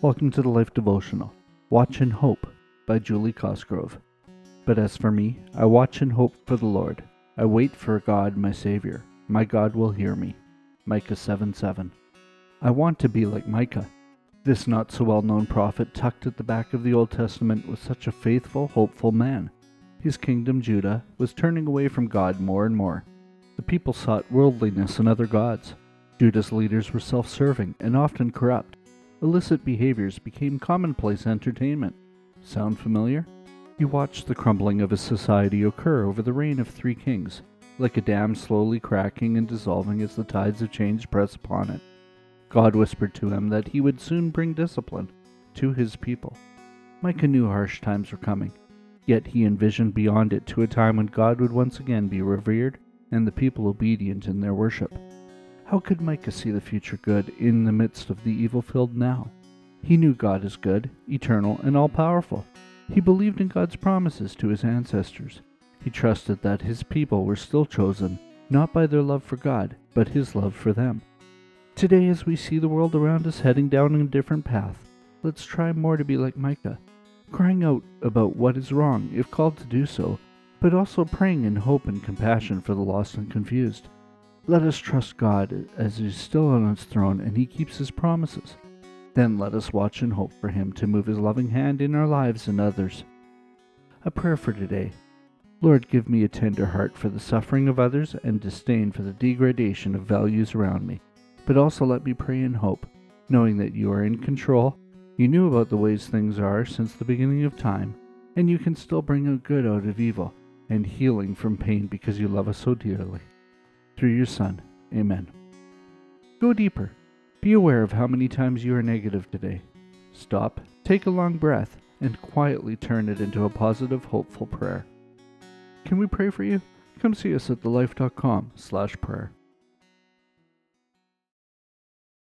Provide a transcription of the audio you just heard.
Welcome to the Life Devotional. Watch in Hope by Julie Cosgrove. But as for me, I watch and hope for the Lord. I wait for God, my Savior. My God will hear me. Micah 7 7. I want to be like Micah. This not so well known prophet tucked at the back of the Old Testament was such a faithful, hopeful man. His kingdom, Judah, was turning away from God more and more. The people sought worldliness and other gods. Judah's leaders were self serving and often corrupt illicit behaviors became commonplace entertainment. Sound familiar? You watched the crumbling of a society occur over the reign of three kings, like a dam slowly cracking and dissolving as the tides of change press upon it. God whispered to him that he would soon bring discipline to his people. Micah knew harsh times were coming, yet he envisioned beyond it to a time when God would once again be revered and the people obedient in their worship. How could Micah see the future good in the midst of the evil filled now? He knew God is good, eternal, and all powerful. He believed in God's promises to his ancestors. He trusted that his people were still chosen, not by their love for God, but his love for them. Today, as we see the world around us heading down a different path, let's try more to be like Micah, crying out about what is wrong if called to do so, but also praying in hope and compassion for the lost and confused. Let us trust God as He is still on His throne and He keeps His promises. Then let us watch and hope for Him to move His loving hand in our lives and others. A prayer for today. Lord, give me a tender heart for the suffering of others and disdain for the degradation of values around me. But also let me pray in hope, knowing that you are in control. You knew about the ways things are since the beginning of time, and you can still bring a good out of evil and healing from pain because you love us so dearly through your Son. Amen. Go deeper. Be aware of how many times you are negative today. Stop, take a long breath, and quietly turn it into a positive, hopeful prayer. Can we pray for you? Come see us at thelife.com slash prayer.